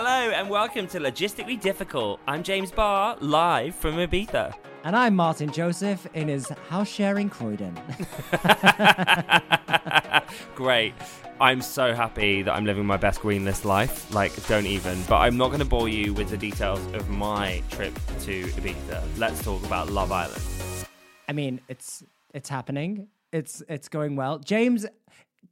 Hello and welcome to Logistically Difficult. I'm James Barr, live from Ibiza. And I'm Martin Joseph in his house sharing Croydon. Great. I'm so happy that I'm living my best greenless life. Like, don't even. But I'm not going to bore you with the details of my trip to Ibiza. Let's talk about Love Island. I mean, it's it's happening. It's it's going well. James,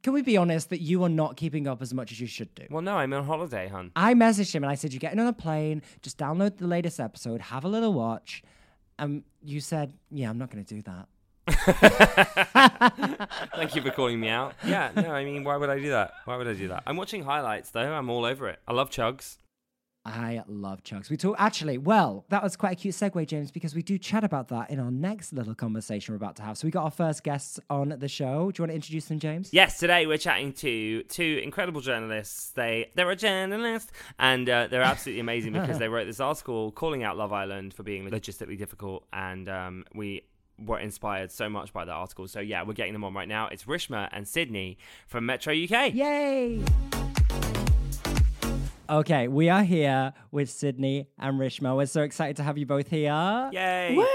can we be honest that you are not keeping up as much as you should do? Well, no, I'm on holiday, hun. I messaged him and I said, "You're getting on a plane. Just download the latest episode, have a little watch." And you said, "Yeah, I'm not going to do that." Thank you for calling me out. Yeah, no, I mean, why would I do that? Why would I do that? I'm watching highlights though. I'm all over it. I love chuggs. I love chuggs. We talk actually. Well, that was quite a cute segue, James, because we do chat about that in our next little conversation we're about to have. So we got our first guests on the show. Do you want to introduce them, James? Yes. Today we're chatting to two incredible journalists. They they're a journalist, and uh, they're absolutely amazing because they wrote this article calling out Love Island for being logistically difficult, and um, we were inspired so much by that article. So yeah, we're getting them on right now. It's Rishma and Sydney from Metro UK. Yay! Okay, we are here with Sydney and Rishma. We're so excited to have you both here. Yay! Woo!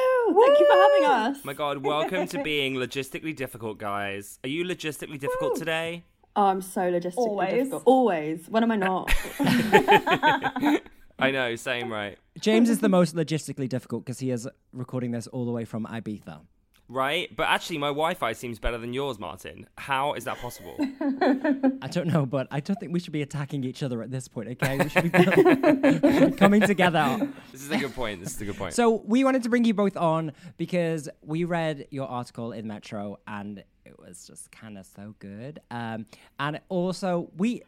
Thank you for having us. My God, welcome to being logistically difficult, guys. Are you logistically difficult today? Oh, I'm so logistically Always. difficult. Always. When am I not? I know, same, right? James is the most logistically difficult because he is recording this all the way from Ibiza. Right? But actually, my Wi Fi seems better than yours, Martin. How is that possible? I don't know, but I don't think we should be attacking each other at this point, okay? We should be, we should be coming together. this is a good point. This is a good point. So we wanted to bring you both on because we read your article in Metro and it was just kind of so good. Um, and also, we,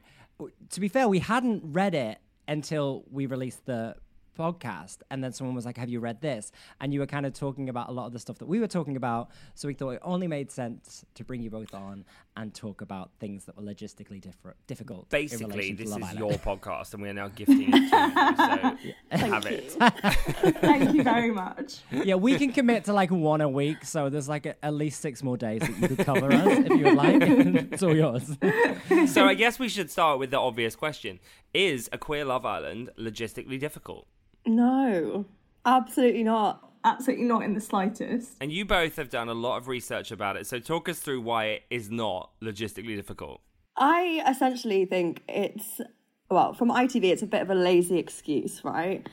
to be fair, we hadn't read it until we released the podcast and then someone was like have you read this and you were kind of talking about a lot of the stuff that we were talking about so we thought it only made sense to bring you both on and talk about things that were logistically different difficult in Basically, relation to this Love is Island. your podcast, and we are now gifting it to you. So have it. Thank you very much. yeah, we can commit to like one a week, so there's like a, at least six more days that you could cover us if you would like. it's all yours. So I guess we should start with the obvious question: Is a queer Love Island logistically difficult? No, absolutely not. Absolutely not in the slightest. And you both have done a lot of research about it. So talk us through why it is not logistically difficult. I essentially think it's, well, from ITV, it's a bit of a lazy excuse, right?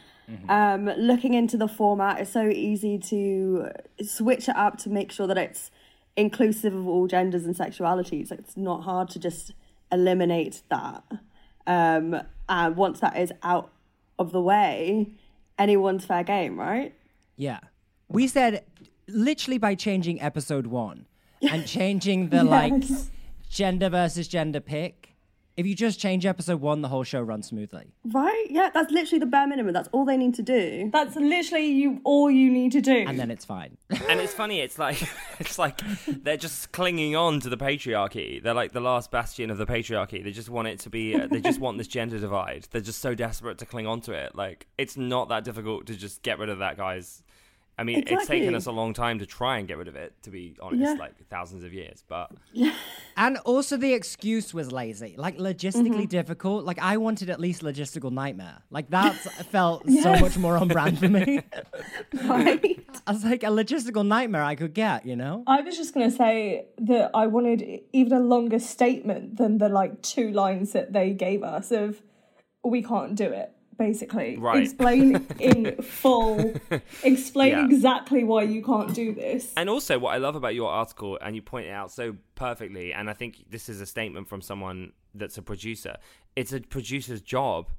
Um, looking into the format, it's so easy to switch it up to make sure that it's inclusive of all genders and sexualities. Like, it's not hard to just eliminate that. Um, and once that is out of the way, anyone's fair game, right? Yeah. We said literally by changing episode one and changing the like gender versus gender pick, if you just change episode one, the whole show runs smoothly. Right? Yeah, that's literally the bare minimum. That's all they need to do. That's literally you all you need to do. And then it's fine. And it's funny. It's like it's like they're just clinging on to the patriarchy. They're like the last bastion of the patriarchy. They just want it to be. Uh, they just want this gender divide. They're just so desperate to cling on to it. Like it's not that difficult to just get rid of that, guys. I mean, it's taken us a long time to try and get rid of it. To be honest, Yeah. like thousands of years. But And also the excuse was lazy, like logistically mm-hmm. difficult. Like I wanted at least logistical nightmare. Like that felt so much more on brand for me. Right? I was like a logistical nightmare I could get, you know? I was just going to say that I wanted even a longer statement than the like two lines that they gave us of we can't do it basically Right. explain in full explain Yeah. exactly why you can't do this And also, what I love about your article, and you point it out so perfectly, and I think this is a statement from someone that's a producer. It's a producer's job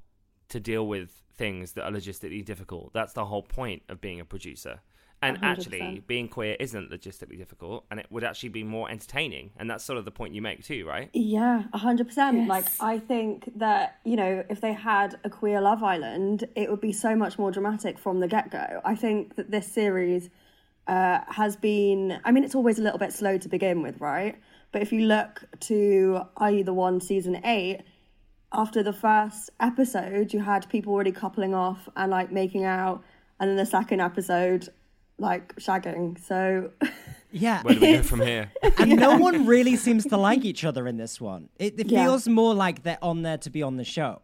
to deal with things that are logistically difficult. That's the whole point of being a producer. And 100%. actually, being queer isn't logistically difficult, and it would actually be more entertaining. And that's sort of the point you make too, right? Yeah, a hundred percent. Like I think that you know, if they had a queer Love Island, it would be so much more dramatic from the get go. I think that this series uh, has been. I mean, it's always a little bit slow to begin with, right? But if you look to Are You the One season eight, after the first episode, you had people already coupling off and like making out, and then the second episode, like shagging. So Yeah. Where do we go from here? And no one really seems to like each other in this one. It, it Yeah. feels more like they're on there to be on the show.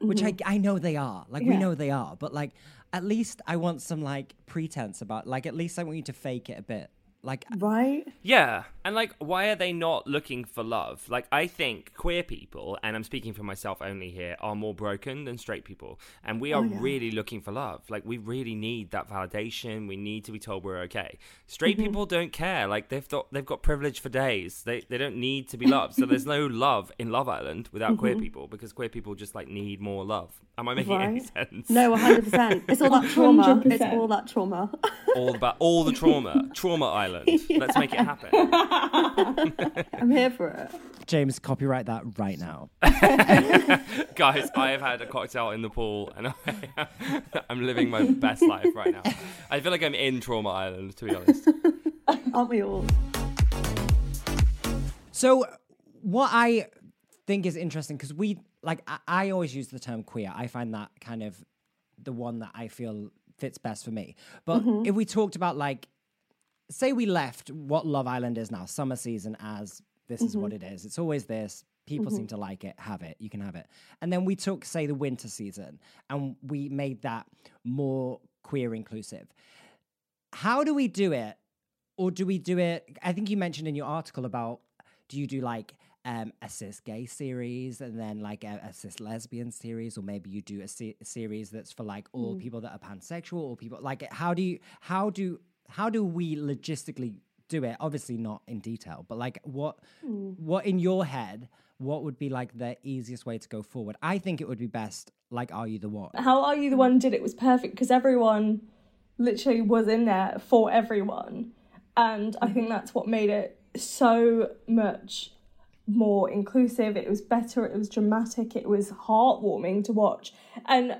which I mm-hmm. I know they are. Like we know they are, but like at least I want some like pretense about like at least I want you to fake it a bit. Like Right? Yeah, and like, why are they not looking for love? Like, I think queer people, and I'm speaking for myself only here, are more broken than straight people, and we oh, are yeah. really looking for love. Like, we really need that validation. We need to be told we're okay. Straight mm-hmm. people don't care. Like, they've got they've got privilege for days. They they don't need to be loved. so there's no love in Love Island without queer mm-hmm. people because queer people just like need more love. Am I making any sense? No, 100%. It's all that trauma. It's 100%. all that trauma. All about all the trauma, trauma island. Let's make it happen. I'm here for it. James, copyright that right now. Guys, I have had a cocktail in the pool and I, I'm living my best life right now. I feel like I'm in Trauma Island, to be honest. Aren't we all? So, what I think is interesting because we like I, I always use the term queer. I find that kind of the one that I feel fits best for me. But mm-hmm. if we talked about like, say we left what Love Island is now, summer season, as this is what mm-hmm. it is. It's always this. People mm-hmm. seem to like it. Have it. You can have it. And then we took, say, the winter season, and we made that more queer inclusive. How do we do it or do we do it? I think you mentioned in your article about do you do like um, a cis gay series and then like a, a cis lesbian series, or maybe you do a, se- a series that's for like all mm. people that are pansexual or people like how do you how do how do we logistically do it? Obviously not in detail, but like what mm. what in your head? What would be like the easiest way to go forward? I think it would be best. Like, are you the one? How Are You the One did it was perfect because everyone literally was in there for everyone. And I think that's what made it so much more inclusive. It was better, it was dramatic, it was heartwarming to watch. And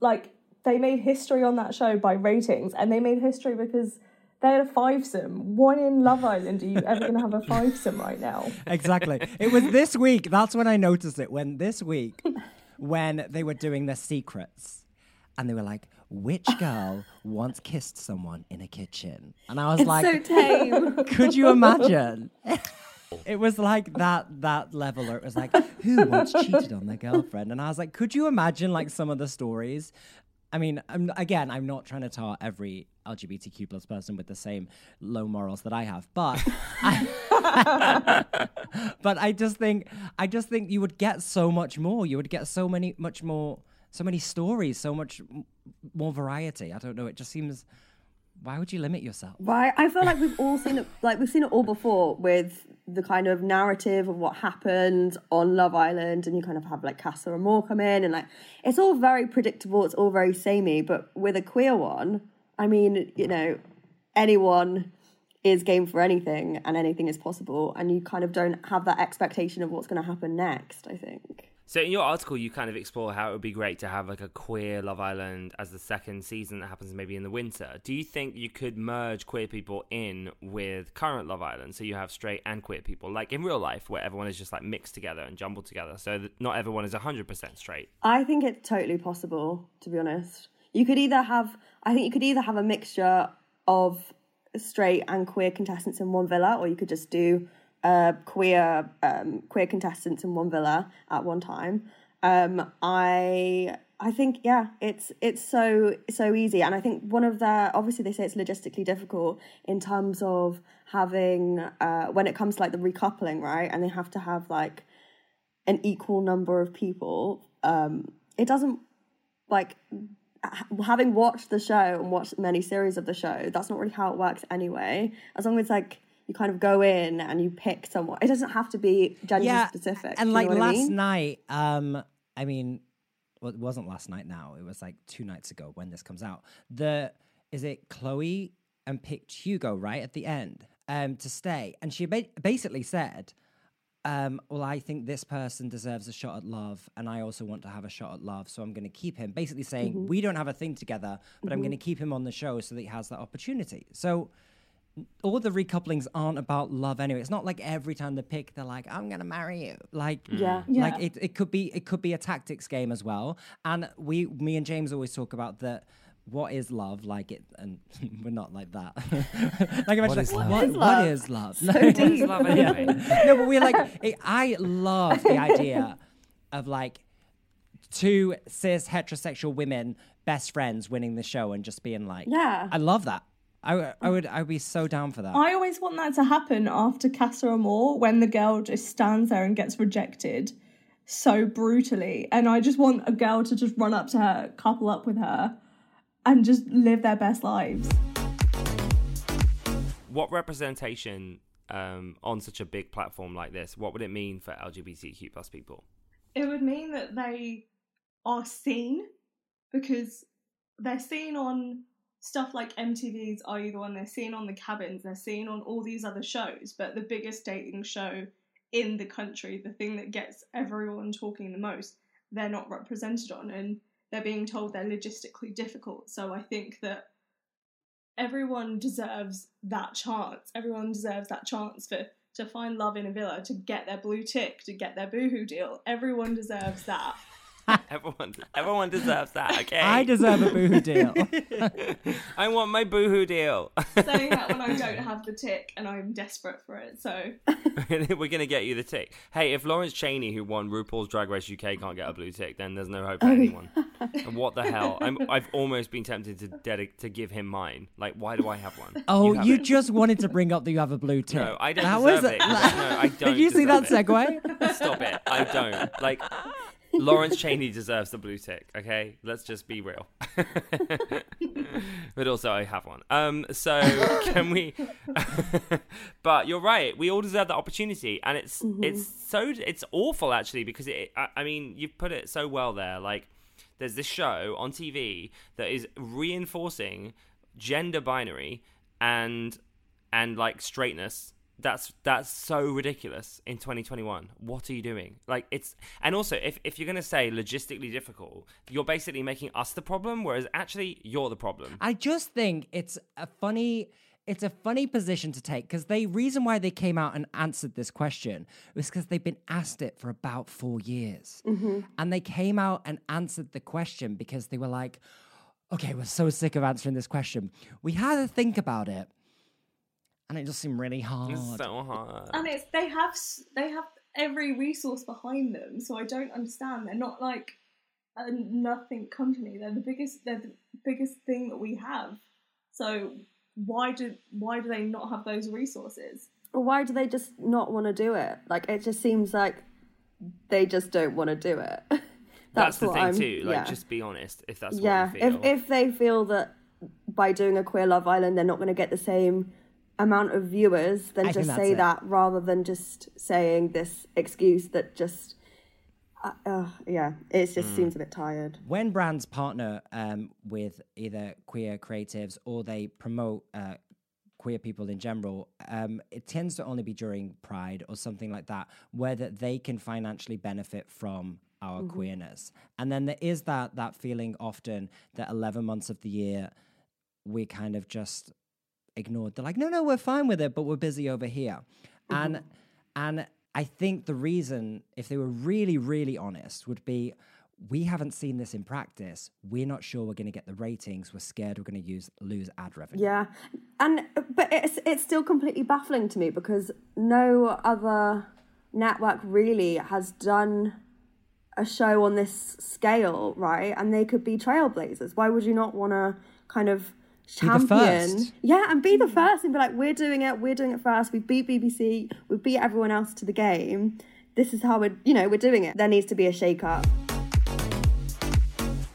like they made history on that show by ratings, and they made history because they had a fivesome. One in Love Island. Are you ever going to have a fivesome right now? exactly. It was this week. That's when I noticed it. When this week, when they were doing their secrets, and they were like, "Which girl once kissed someone in a kitchen?" And I was It's like, so tame. "Could you imagine?" It was like that that level where it was like, who once cheated on their girlfriend? And I was like, could you imagine like some of the stories? I mean, I'm, again, I'm not trying to tar every LGBTQ plus person with the same low morals that I have, but I, but I just think I just think you would get so much more. You would get so many much more so many stories, so much m- more variety. I don't know. It just seems. Why would you limit yourself? Why I feel like we've all seen it like we've seen it all before with the kind of narrative of what happened on Love Island and you kind of have like Casa Amor come in and like it's all very predictable, it's all very samey, but with a queer one, I mean, you know, anyone is game for anything and anything is possible and you kind of don't have that expectation of what's going to happen next, I think. So in your article, you kind of explore how it would be great to have like a queer Love Island as the second season that happens maybe in the winter. Do you think you could merge queer people in with current Love Island, so you have straight and queer people, like in real life, where everyone is just like mixed together and jumbled together, so that not everyone is hundred percent straight? I think it's totally possible, to be honest. You could either have, I think you could either have a mixture of straight and queer contestants in one villa, or you could just do uh, queer um, queer contestants in one villa at one time. Um, I I think yeah, it's it's so so easy, and I think one of the obviously they say it's logistically difficult in terms of having uh, when it comes to like the recoupling, right? And they have to have like an equal number of people. Um, it doesn't like having watched the show and watched many series of the show. That's not really how it works anyway. As long as like you kind of go in and you pick someone, it doesn't have to be gender specific. And like what I last mean? night, um, I mean, well, it wasn't last night. Now it was like two nights ago when this comes out. The is it Chloe and picked Hugo right at the end um, to stay, and she ba- basically said. Um, well, I think this person deserves a shot at love, and I also want to have a shot at love, so I'm going to keep him. Basically, saying Mm-hmm. we don't have a thing together, but I'm going to keep him on the show so that he has that opportunity. So, all the recouplings aren't about love anyway. It's not like every time they pick, they're like, "I'm gonna marry you." Like, mm. Yeah. like Yeah. it, it could be it could be a tactics game as well. And we, me and James always talk about that. What is love? Like it, and we're not like that. like imagine, is like, love? what, is what love? love? So No. What is love anyway? no, but we're like, it, I love the idea of like two cis heterosexual women best friends winning the show and just being like, Yeah. I love that. I, I would I would be so down for that. I always want that to happen after Casa Amor when the girl just stands there and gets rejected so brutally. And I just want a girl to just run up to her, couple up with her, and just live their best lives. What representation um, on such a big platform like this? What would it mean for LGBTQ plus people? It would mean that they are seen because they're seen on stuff like MTV's Are You the One? They're seen on The Cabins, they're seen on all these other shows, but the biggest dating show in the country, the thing that gets everyone talking the most, they're not represented on and they're being told they're logistically difficult. So I think that everyone deserves that chance. Everyone deserves that chance for to find love in a villa, to get their blue tick, to get their boohoo deal. Everyone deserves that. everyone, everyone deserves that. Okay, I deserve a boohoo deal. I want my boohoo deal. Saying that when I don't have the tick and I'm desperate for it. So We're gonna get you the tick. Hey, if Lawrence Chaney, who won RuPaul's Drag Race UK, can't get a blue tick, then there's no hope for Oh, anyone. And what the hell? I'm, I've almost been tempted to dedic- to give him mine. Like, why do I have one? Oh, have you, just wanted to bring up that you have a blue tick. No, I don't That deserve was it. No, I don't. Did you see that it. segue? Stop it. I don't. Like, Lawrence Chaney deserves the blue tick, okay? Let's just be real. but also, I have one. Um, so, can we. but you're right. We all deserve that opportunity. And it's it's so. It's awful, actually, because it. I, I mean, you've put it so well there. Like, there's this show on TV that is reinforcing gender binary and and like straightness that's that's so ridiculous in 2021 what are you doing like it's and also if, if you're going to say logistically difficult you're basically making us the problem whereas actually you're the problem I just think it's a funny it's a funny position to take because the reason why they came out and answered this question was because they've been asked it for about four years. Mm-hmm. And they came out and answered the question because they were like, okay, we're so sick of answering this question. We had to think about it. And it just seemed really hard. it's so hard and it's they have they have every resource behind them. So I don't understand. They're not like a nothing company. They're the biggest. They're the biggest thing that we have. So why do why do they not have those resources? Or why do they just not want to do it? Like it just seems like they just don't want to do it. That's, that's, the thing I'm, too like yeah. just be honest if that's yeah. you feel If if they feel that by doing a queer Love Island they're not going to get the same amount of viewers, then I just say it. that rather than just saying this excuse that just. Uh, uh, yeah, it just seems a bit tired. when brands partner um, with either queer creatives or they promote uh, queer people in general, um, it tends to only be during Pride or something like that, where that they can financially benefit from our queerness. And then there is that that feeling often that eleven months of the year we kind of just ignored. They're like, no, no, we're fine with it, but we're busy over here. Mm-hmm. And and I think the reason, if they were really, really honest, would be we haven't seen this in practice. We're not sure we're going to get the ratings. We're scared we're going to use lose ad revenue. Yeah, and but it's it's still completely baffling to me because no other network really has done a show on this scale, right? And they could be trailblazers. Why would you not want to kind of champion? first. Yeah, and be the first and be like, we're doing it. We're doing it first. We beat BBC. We beat everyone else to the game. This is how we're, you know, we're doing it. There needs to be a shake up.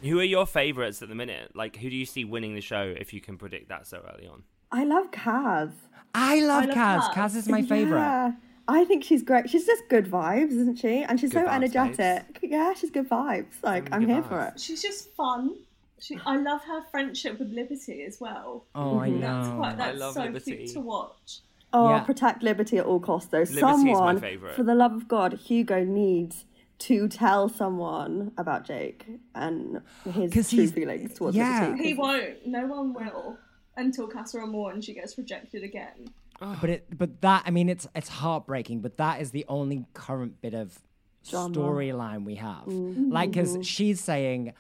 who are your favorites at the minute like who do you see winning the show if you can predict that so early on I love Kaz. I love I love Kaz. Kaz. Kaz is my favorite. Yeah. I think she's great. She's just good vibes, isn't she? And she's Good so vibes, energetic. Yeah, she's good vibes. Like Mm, I'm here vibes. for it. She's just fun. She, I love her friendship with Liberty as well. Oh, I That's know. quite that's love so Liberty. cute to watch. Oh, Yeah. protect Liberty at all costs, though. Liberty's my someone, favourite. for the love of God, Hugo needs to tell someone about Jake and his true feelings towards yeah. Liberty. He won't. No one will until Casa Amor and she gets rejected again. But it, but that, I mean, it's it's heartbreaking. But that is the only current bit of storyline we have. Mm-hmm. Like, because she's saying,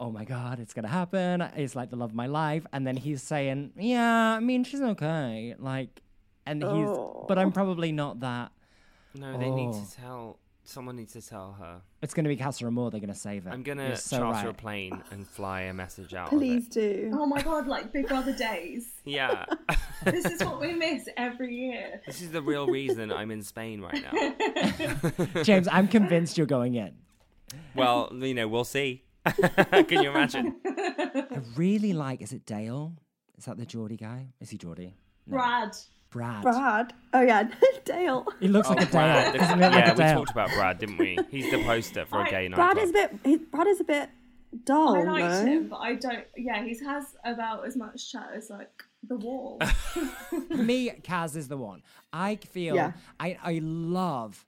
"Oh my god, it's gonna happen. It's like the love of my life," and then he's saying, "Yeah, I mean, she's okay." Like, and he's, but I'm oh. probably not that. no they need Oh. to tell Someone needs to tell her. It's going to be Casa Amor. They're going to save it. I'm gonna You're so charter a plane and fly a message out. Please Of do. Oh my god, like Big Brother days. Yeah. This is what we miss every year. this is the real reason I'm in Spain right now. James, I'm convinced you're going in. Well, you know, we'll see. Can you imagine? I really like. Is it Dale? Is that the Geordie guy? Is he Geordie? No. Brad. Brad. Brad. Oh yeah, Dale. He looks like oh, a Dale. Brad. Doesn't he look yeah, like a we talked about Brad, didn't we? He's the poster for a I- gay Brad nightclub. is a bit. He, Brad is a bit dull. I liked no? him, but I don't. Yeah, he has about as much chat as like the wall. For me, Kaz is the one. I feel Yeah. I, I love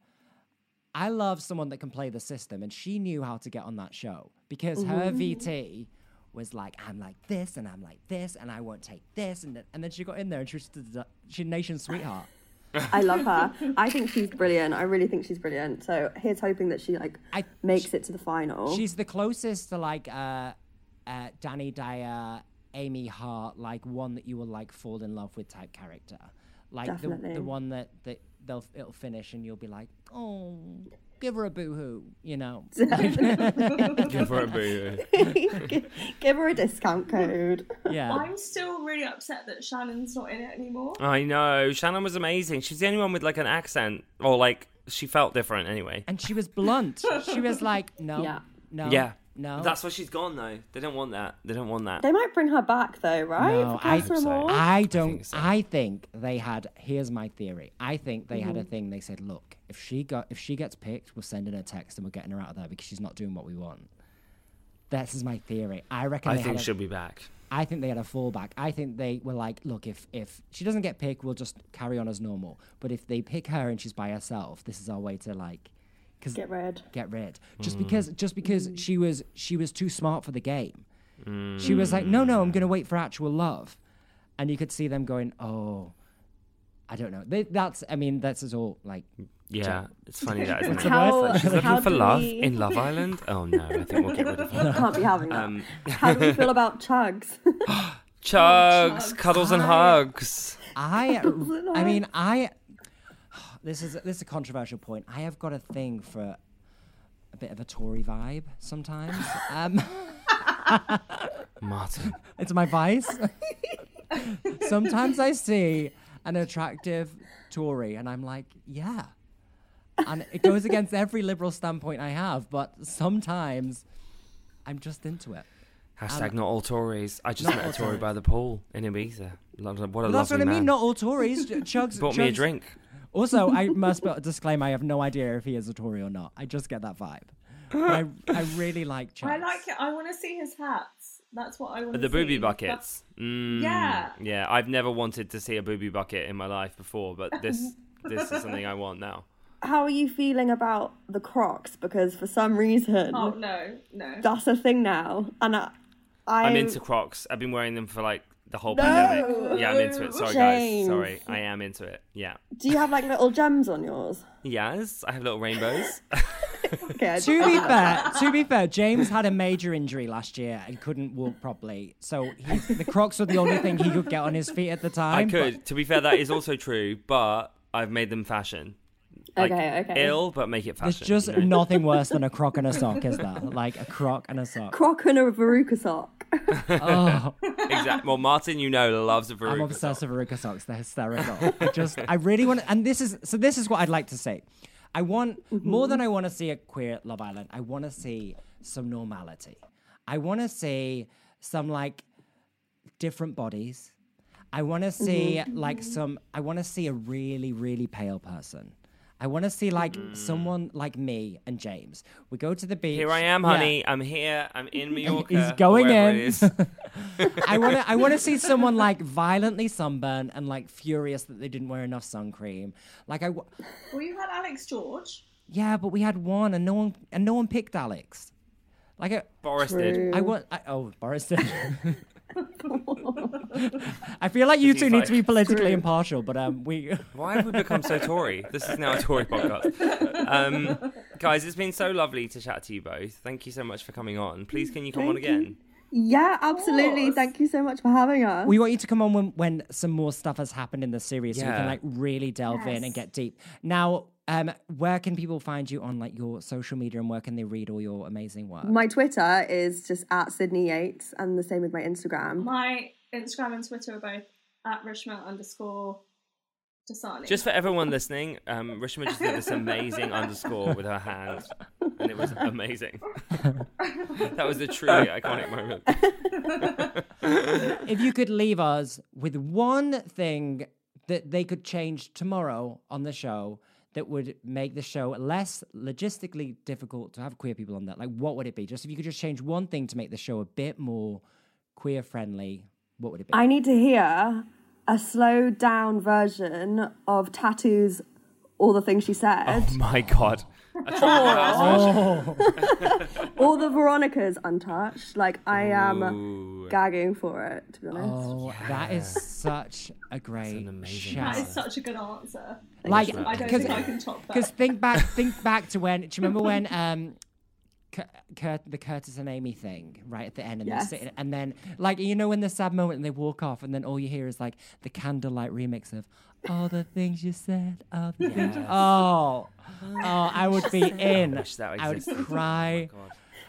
I love someone that can play the system and she knew how to get on that show because her VT was like I'm like this and I'm like this and I won't take this and then, and then she got in there and she was the- she nation sweetheart. I love her. I think she's brilliant. I really think she's brilliant. So here's hoping that she like I- makes it to the final. She's the closest to like uh, uh, Dani Dyer, Amy Hart, like one that you will like fall in love with type character, like the, the one that that they'll it'll finish and you'll be like, oh, give her a boohoo, you know. Give her a boo. give, give her a discount code. yeah. I'm still really upset that Shannon's not in it anymore. I know. Shannon was amazing. She's the only one with like an accent, or like she felt different anyway. And she was blunt. She was like, no, Yeah. no, Yeah. No. That's why she's gone though. They don't want that. They don't want that. They might bring her back though, right? No, I- Hope so. I don't. so. I think they had. Here's my theory. I think they Mm-hmm. had a thing. They said, "Look, if she got, if she gets picked, we'll send in a text and we're getting her out of there because she's not doing what we want." This is my theory. I reckon. I they think had she'll be back. I think they had a fallback. I think they were like, "Look, if if she doesn't get picked, we'll just carry on as normal. But if they pick her and she's by herself, this is our way to like, because Get rid. get rid. Mm. Just because just because she was she was too smart for the game. She was like, no, no, I'm gonna wait for actual love, and you could see them going, oh, I don't know. They, that's I mean that's is all like Yeah, it's funny that isn't it? How, She's looking for love we... in Love Island. Oh no, I think we'll get rid of her. Can't be having that. Um, How do we feel about Chuggs? chuggs, chuggs. cuddles and hugs. I I? mean I this is this is a controversial point. I have got a thing for a bit of a Tory vibe sometimes. um, Martin. it's my vice. sometimes I see an attractive Tory and I'm like, yeah. And it goes against every liberal standpoint I have, but sometimes I'm just into it. Hashtag not all Tories. I just met a Tory by the pool in Ibiza. What a But that's what lovely I mean. Not all Tories. Chuggs Bought me a drink. Also, I must disclaim I have no idea if he is a Tory or not. I just get that vibe. I, I really like Chuggs. I like it. I want to see his hats. That's what I want. The see. booby That's- buckets. Mm, Yeah. Yeah, I've never wanted to see a booby bucket in my life before, but this this is something I want now. How are you feeling about the Crocs? Because for some reason, Oh no, no. that's a thing now, and I, I I'm into Crocs. I've been wearing them for like the whole No. pandemic. Yeah, I'm into it. Sorry, James. guys. Sorry, I am into it. Yeah. Do you have like little gems on yours? Yes, I have little rainbows. Okay. To be fair, to be fair, James had a major injury last year and couldn't walk properly, so he, the Crocs were the only thing he could get on his feet at the time. I but- could. To be fair, that is also true, but I've made them fashion. Like, Okay, okay. Ill, but make it fashion. There's just you know? nothing worse than a croc and a sock, is there? Like a croc and a sock. Croc and a Veruca sock. Oh, exactly. Well, Martin, you know, loves a Veruca I'm obsessed sock. with Veruca socks. They're hysterical. I just, I really want, and this is, so this is what I'd like to say. I want mm-hmm. more than I want to see a queer Love Island. I want to see some normality. I want to see some like different bodies. I want to see mm-hmm. like some. I want to see a really, really pale person. I want to see like mm. someone like me and James. We go to the beach. Here I am, Yeah. honey. I'm here. I'm in Mallorca. He's going in. I want to. I want to see someone like violently sunburned and like furious that they didn't wear enough sun cream. Like I. w- Well, you had Alex George. Yeah, but we had one, and no one, and no one picked Alex. Like I, Boris did. I want. I, oh, Boris did. I feel like you He's two need like, to be politically impartial, but um, we. Why have we become so Tory? This is now a Tory podcast. Um, guys, it's been so lovely to chat to you both. Thank you so much for coming on. Please, can you come on again? you. Again? Yeah, absolutely. Thank you so much for having us. We want you to come on when, when some more stuff has happened in the series so we can like really delve in and Yes. get deep. Now, um, where can people find you on like your social media and where can they read all your amazing work? my Twitter is just at Sydney Yates, and the same with my Instagram. My Instagram and Twitter are both at Rishma underscore Dosani. Just for everyone listening, um, Rishma just did this amazing underscore with her hand, and it was amazing. that was a truly iconic moment. if you could leave us with one thing that they could change tomorrow on the show that would make the show less logistically difficult to have queer people on that, like what would it be? Just if you could just change one thing to make the show a bit more queer friendly, what would it be? I need to hear a slowed down version of t.A.T.u.'s, all the things she said, Oh my god. A Tropical House version. all the Veronicas untouched. Like, I am Ooh. gagging for it, to be honest. Oh, that is such a great amazing shout. that is such a good answer. like I don't because think I can top that. because think back think back to when do you remember when um Cur- Cur- the Curtis and Amy thing right at the end and Yes. they're sitting and then like you know when the sad moment and they walk off and then all you hear is like the candlelight remix of all the things you said all the things you-" oh oh I would be in wish that I would existed. cry oh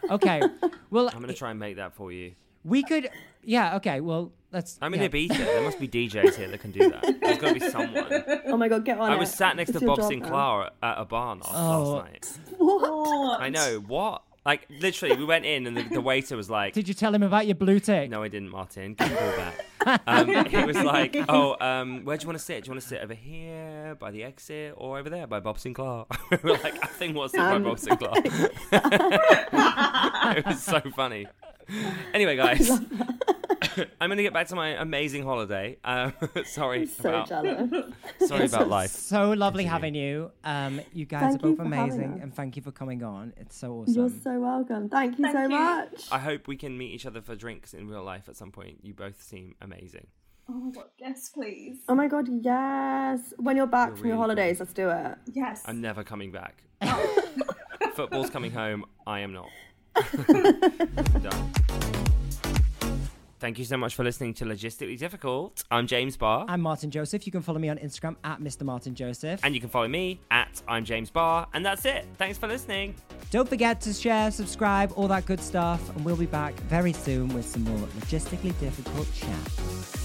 God. okay well I'm gonna try and make that for you. we could yeah okay well let's I'm in yeah. Ibiza. There must be DJs here that can do that. There's got to be someone. Oh my god, get on I it. was sat next It's to your Bob job Sinclar now. at a bar last, Oh. last night. What? I know what. Like literally, we went in and the, the waiter was like, did you tell him about your blue tick "No, I didn't, Martin. Give a call back." Um, he was like, "Oh, um, where do you want to sit? Do you want to sit over here by the exit or over there by Bob Sinclar?" we were like, "I think we'll sit by Bob Sinclar." it was so funny. Anyway, guys, I'm going to get back to my amazing holiday. Um, sorry So about jealous. sorry about life. So lovely Continue. having you. Um, you guys Thank are both amazing, and thank you for coming on. It's so awesome. You're so welcome. Thank you Thank so you. much. I hope we can meet each other for drinks in real life at some point. You both seem amazing. Oh my god, yes, please. Oh my god, yes. When you're back You're from your really holidays, let's do it. Yes. I'm never coming back. Football's coming home. I am not. Done. Thank you so much for listening to Logistically Difficult. I'm James Barr. I'm Martin Joseph. You can follow me on Instagram at Mr. Martin Joseph. and you can follow me at I'm James Barr. And that's it. Thanks for listening. Don't forget to share, subscribe, all that good stuff. And we'll be back very soon with some more logistically difficult chat.